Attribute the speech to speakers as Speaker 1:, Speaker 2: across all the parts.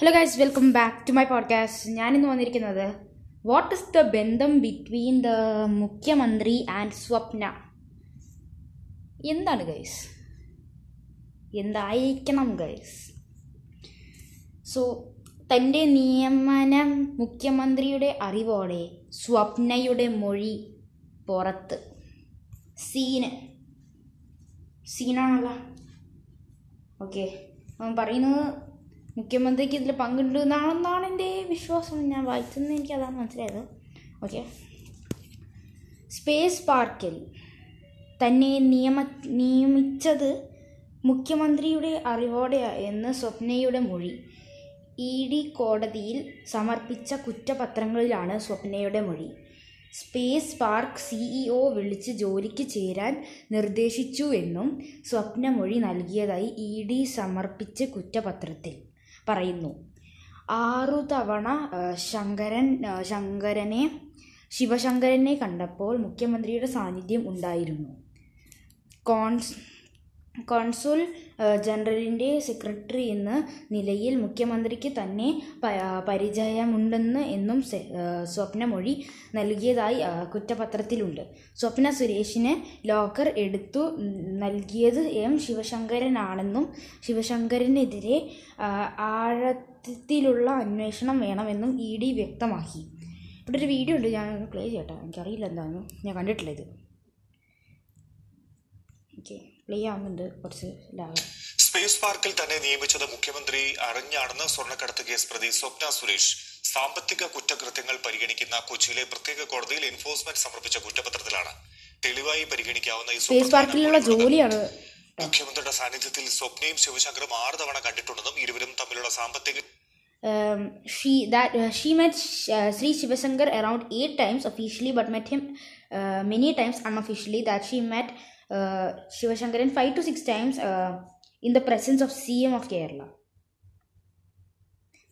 Speaker 1: Hello guys welcome back to my podcast ഞാനിന്ന് വന്നിരിക്കുന്നത് what is the ബന്ധം between the മുഖ്യമന്ത്രി ആൻഡ് സ്വപ്ന? എന്താണ് ഗൈസ് എന്തായിരിക്കണം ഗൈസ് സോ തന്റെ നിയമനം മുഖ്യമന്ത്രിയുടെ അറിവോടെ സ്വപ്നയുടെ മൊഴി പുറത്ത്. സീന്. സീനാണല്ലോ. ഓക്കെ അവൻ പറയുന്നത് മുഖ്യമന്ത്രിക്ക് ഇതിൽ പങ്കുണ്ട് എന്നാണെന്നാണ് എന്റെ വിശ്വാസം. ഞാൻ വായിച്ചതെന്ന് എനിക്ക് അതാണ് മനസ്സിലായത് ഓക്കെ സ്പേസ് പാർക്കിൽ തന്നെ നിയമ നിയമിച്ചത് മുഖ്യമന്ത്രിയുടെ അറിവോടെ എന്ന് സ്വപ്നയുടെ മൊഴി. ഇ ഡി കോടതിയിൽ സമർപ്പിച്ച കുറ്റപത്രങ്ങളിലാണ് സ്വപ്നയുടെ മൊഴി. സ്പേസ് പാർക്ക് സിഇഒ വിളിച്ച് ജോലിക്ക് ചേരാൻ നിർദ്ദേശിച്ചു എന്നും സ്വപ്ന മൊഴി നൽകിയതായി ഇ ഡി സമർപ്പിച്ച കുറ്റപത്രത്തിൽ. പറയുന്നു. ആറു തവണ ശങ്കരൻ ശങ്കരനെ ശിവശങ്കരനെ കണ്ടപ്പോൾ മുഖ്യമന്ത്രിയുടെ സാന്നിധ്യം ഉണ്ടായിരുന്നു. കോൺസ് കോൺസുൽ ജനറലിന്റെ സെക്രട്ടറി എന്ന നിലയിൽ മുഖ്യമന്ത്രിക്ക് തന്നെ പരിചയമുണ്ടെന്ന് എന്നും സ്വപ്നമൊഴി നൽകിയതായി കുറ്റപത്രത്തിലുണ്ട്. സ്വപ്ന സുരേഷിന് ലോക്കർ എടുത്തു നൽകിയത് എം ശിവശങ്കരനാണെന്നും ശിവശങ്കരനെതിരെ ആഴത്തിലുള്ള അന്വേഷണം വേണമെന്നും ഇ ഡി വ്യക്തമാക്കി. ഇവിടെ ഒരു വീഡിയോ ഉണ്ട് ഞാൻ പ്ലേ ചെയ്യട്ടെ? എനിക്കറിയില്ല എന്താണെന്ന് ഞാൻ കണ്ടിട്ടില്ല ഇത്. ഓക്കെ പ്ലേ ആവുന്നുണ്ട് കുറച്ച് ലാഗ്.
Speaker 2: സ്പേസ് പാർക്കിൽ തന്നെ നിയമിച്ചത് മുഖ്യമന്ത്രി അറിഞ്ഞാണെന്ന് സ്വർണക്കടത്ത് കേസ് പ്രതി സ്വപ്ന സുരേഷ്. സാമ്പത്തിക കുറ്റകൃത്യങ്ങൾ പരിഗണിക്കുന്ന കൊച്ചിയിലെ പ്രത്യേക കോടതിയിൽ എൻഫോഴ്സ്മെന്റ് സമർപ്പിച്ച കുറ്റപത്രത്തിലാണ്. തെളിവായി പരിഗണിക്കാവുന്ന ഈ
Speaker 1: സ്പേസ് പാർക്കിലുള്ള ജോലിയാണ്
Speaker 2: മുഖ്യമന്ത്രിയുടെ സാന്നിധ്യത്തിൽ സ്വപ്നയും ശിവശങ്കറും ആറ് തവണ കണ്ടിട്ടുണ്ടെന്നും ഇരുവരും തമ്മിലുള്ള സാമ്പത്തിക
Speaker 1: um, she that uh, she met uh, Sri Shivasankar around eight times officially, but met him uh, many times unofficially. That she met uh, five to six times in the presence of C M of Kerala.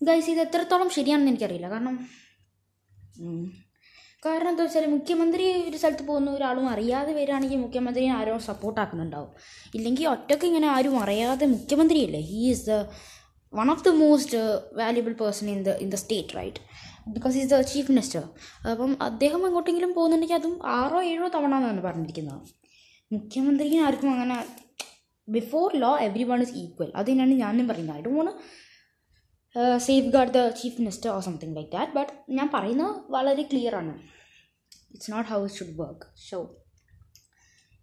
Speaker 1: Guys ഇത് എത്രത്തോളം ശരിയാണെന്ന് എനിക്കറിയില്ല. കാരണം. കാരണം എന്താ വെച്ചാൽ മുഖ്യമന്ത്രി ഒരു സ്ഥലത്ത് പോകുന്ന ഒരാളും അറിയാതെ വരികയാണെങ്കിൽ മുഖ്യമന്ത്രിയെ ആരോ സപ്പോർട്ടാക്കുന്നുണ്ടാവും ഇല്ലെങ്കിൽ ഒറ്റയ്ക്ക് ഇങ്ങനെ ആരും അറിയാതെ മുഖ്യമന്ത്രിയല്ലേ? He is the one of the most valuable person in the in the state right because is the chief minister അപ്പം അദ്ദേഹം എങ്ങോട്ടെങ്കിലും പോകുന്നുണ്ടെങ്കിൽ അതും ആറോ ഏഴോ തവണ എന്നാണ് പറഞ്ഞിരിക്കുന്നത്. മുഖ്യമന്ത്രിക്ക് ആർക്കും അങ്ങനെ before law everyone is equal അത് തന്നെയാണ് ഞാനും പറയുന്നത്. I do safeguard the chief minister or something like that but ഞാൻ പറയുന്നത് വളരെ ക്ലിയർ ആണ്. It's not how it should work so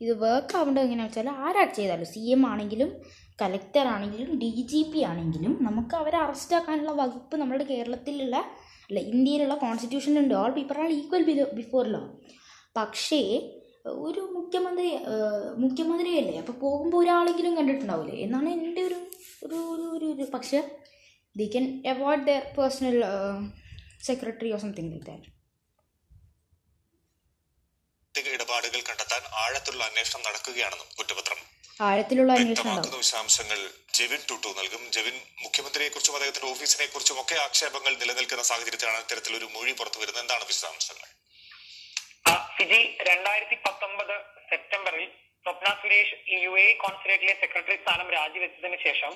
Speaker 1: ഇത് വർക്ക് ആവേണ്ടത് എങ്ങനെയാണെന്ന് വെച്ചാൽ ആരാ ചെയ്താലും സി എം ആണെങ്കിലും കലക്ടർ ആണെങ്കിലും ഡി ജി പി ആണെങ്കിലും നമുക്ക് അവരെ അറസ്റ്റ് ആക്കാനുള്ള വകുപ്പ് നമ്മുടെ കേരളത്തിലുള്ള അല്ല ഇന്ത്യയിലുള്ള കോൺസ്റ്റിറ്റ്യൂഷനിലുണ്ട് all people are equal before law പക്ഷേ ഒരു മുഖ്യമന്ത്രി മുഖ്യമന്ത്രിയല്ലേ? അപ്പോൾ പോകുമ്പോൾ ഒരാളെങ്കിലും കണ്ടിട്ടുണ്ടാവില്ലേ എന്നാണ് എന്റെ ഒരു ഒരു ഒരു ഒരു ഒരു പക്ഷേ the can avoid their personal secretary or something like that
Speaker 2: ഇടപാടുകൾ കണ്ടെത്താൻ ആഴത്തിലുള്ള അന്വേഷണം നടക്കുകയാണെന്നും കുറ്റപത്രം
Speaker 1: ആഴത്തിലുള്ള അന്വേഷണം
Speaker 2: വിശദാംശങ്ങൾ ജെവിൻ ടുട്ടു നൽകും. ജെവിൻ മുഖ്യമന്ത്രിയെ കുറിച്ചും അദ്ദേഹത്തിന്റെ ഓഫീസിനെ കുറിച്ചും ഒക്കെ ആക്ഷേപങ്ങൾ നിലനിൽക്കുന്ന സാഹചര്യത്തിലാണ് ഇത്തരത്തിലൊരു മൊഴി പുറത്തു വരുന്നത് എന്താണ് വിശദാംശങ്ങൾ?
Speaker 3: ഫിജി രണ്ടായിരത്തി പത്തൊമ്പത് സെപ്റ്റംബറിൽ സ്വപ്ന സുരേഷ് ഈ യു എ കോൺസുലേറ്റിലെ സെക്രട്ടറി സ്ഥാനം രാജിവെച്ചതിന് ശേഷം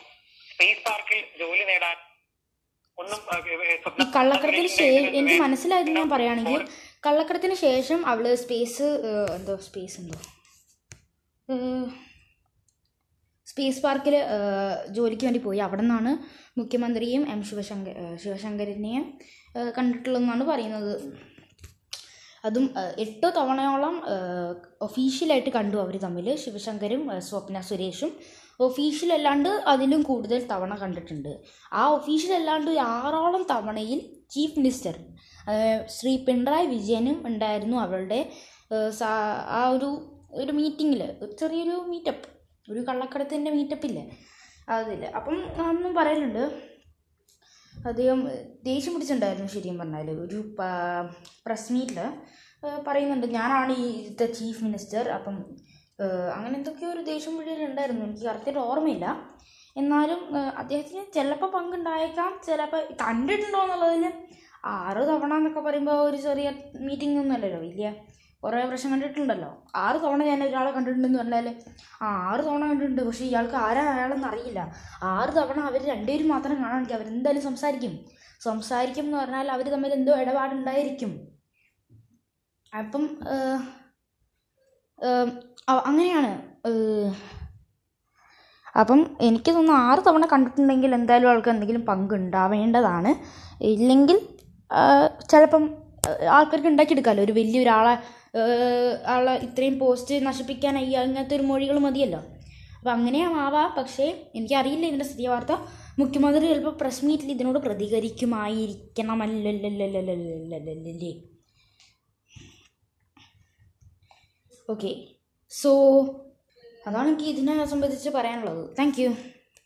Speaker 3: സ്പേസ് പാർക്കിൽ ജോലി നേടാൻ ഒന്നും
Speaker 1: ഈ കള്ളക്കടത്തിന് ശേഷം എനിക്ക്
Speaker 3: മനസ്സിലായിരുന്നു
Speaker 1: മനസ്സിലായത് ഞാൻ പറയുകയാണെങ്കിൽ കള്ളക്കടത്തിന് ശേഷം അവൾ സ്പേസ് എന്തോ സ്പേസ് എന്തോ സ്പേസ് പാർക്കിൽ ജോലിക്ക് വേണ്ടി പോയി. അവിടെ നിന്നാണ് മുഖ്യമന്ത്രിയും എം ശിവശങ്കർ ശിവശങ്കരനെയും കണ്ടിട്ടുള്ളതെന്നാണ് പറയുന്നത്. അതും എട്ട് തവണയോളം ഒഫീഷ്യലായിട്ട് കണ്ടു അവർ തമ്മിൽ ശിവശങ്കരും സ്വപ്ന സുരേഷും. ഒഫീഷ്യൽ അല്ലാണ്ട് അതിലും കൂടുതൽ തവണ കണ്ടിട്ടുണ്ട്. ആ ഒഫീഷ്യൽ അല്ലാണ്ട് ആറോളം തവണയിൽ ചീഫ് മിനിസ്റ്റർ ശ്രീ പിണറായി വിജയനും ഉണ്ടായിരുന്നു അവളുടെ ആ ഒരു ഒരു മീറ്റിങ്ങിൽ ചെറിയൊരു മീറ്റപ്പ് ഒരു കള്ളക്കടത്തിന്റെ മീറ്റപ്പില്ലേ അതിൽ അപ്പം അതൊന്നും പറയലുണ്ട്. അദ്ദേഹം ദേഷ്യം പിടിച്ചിട്ടുണ്ടായിരുന്നു ശരിയും പറഞ്ഞാൽ ഒരു പ്രസ് മീറ്റിൽ പറയുന്നുണ്ട് ഞാനാണ് ഈ ഇവിടുത്തെ ചീഫ് മിനിസ്റ്റർ അപ്പം അങ്ങനെ എന്തൊക്കെയോ ഒരു ദേഷ്യം പിടിയിലുണ്ടായിരുന്നു എനിക്ക് കറക്റ്റായിട്ട് ഓർമ്മയില്ല. എന്നാലും അദ്ദേഹത്തിന് ചിലപ്പോൾ പങ്കുണ്ടായേക്കാം. ചിലപ്പോൾ കണ്ടിട്ടുണ്ടോ എന്നുള്ളതിന് ആറ് തവണ എന്നൊക്കെ പറയുമ്പോൾ ഒരു ചെറിയ മീറ്റിംഗ് ഒന്നുമല്ലല്ലോ വലിയ കുറേ പ്രശ്നം കണ്ടിട്ടുണ്ടല്ലോ. ആറ് തവണ ഞാൻ ഒരാളെ കണ്ടിട്ടുണ്ടെന്ന് പറഞ്ഞാൽ ആ ആറ് തവണ കണ്ടിട്ടുണ്ട്. പക്ഷേ ഇയാൾക്ക് ആരാ അയാളെന്ന് അറിയില്ല. ആറ് തവണ അവർ രണ്ടുപേരും മാത്രം കാണാണെങ്കിൽ അവരെന്തായാലും സംസാരിക്കും. സംസാരിക്കും എന്ന് പറഞ്ഞാൽ അവർ തമ്മിൽ എന്തോ ഇടപാടുണ്ടായിരിക്കും. അപ്പം അങ്ങനെയാണ്. അപ്പം എനിക്ക് തോന്നുന്നു ആറ് തവണ കണ്ടിട്ടുണ്ടെങ്കിൽ എന്തായാലും ആൾക്ക് എന്തെങ്കിലും പങ്കുണ്ടാവേണ്ടതാണ് ഇല്ലെങ്കിൽ ആ, ചിലപ്പം ആൾക്കാർക്ക് ഉണ്ടാക്കിയെടുക്കാമല്ലോ ഒരു വലിയ ഒരാളെ ആളെ ഇത്രയും പോസ്റ്റ് നശിപ്പിക്കാനായി അങ്ങനത്തെ ഒരു മൊഴികൾ മതിയല്ലോ? അപ്പം അങ്ങനെയാവാം. പക്ഷേ എനിക്കറിയില്ല ഇതിന്റെ സ്ഥിതി വാർത്ത മുഖ്യമന്ത്രി ചിലപ്പോൾ പ്രസ് മീറ്റിൽ ഇതിനോട് പ്രതികരിക്കുമായിരിക്കണമല്ലേ ഓക്കെ. സോ അതാണ് എനിക്ക് ഇതിനെ സംബന്ധിച്ച് പറയാനുള്ളത്. Thank you.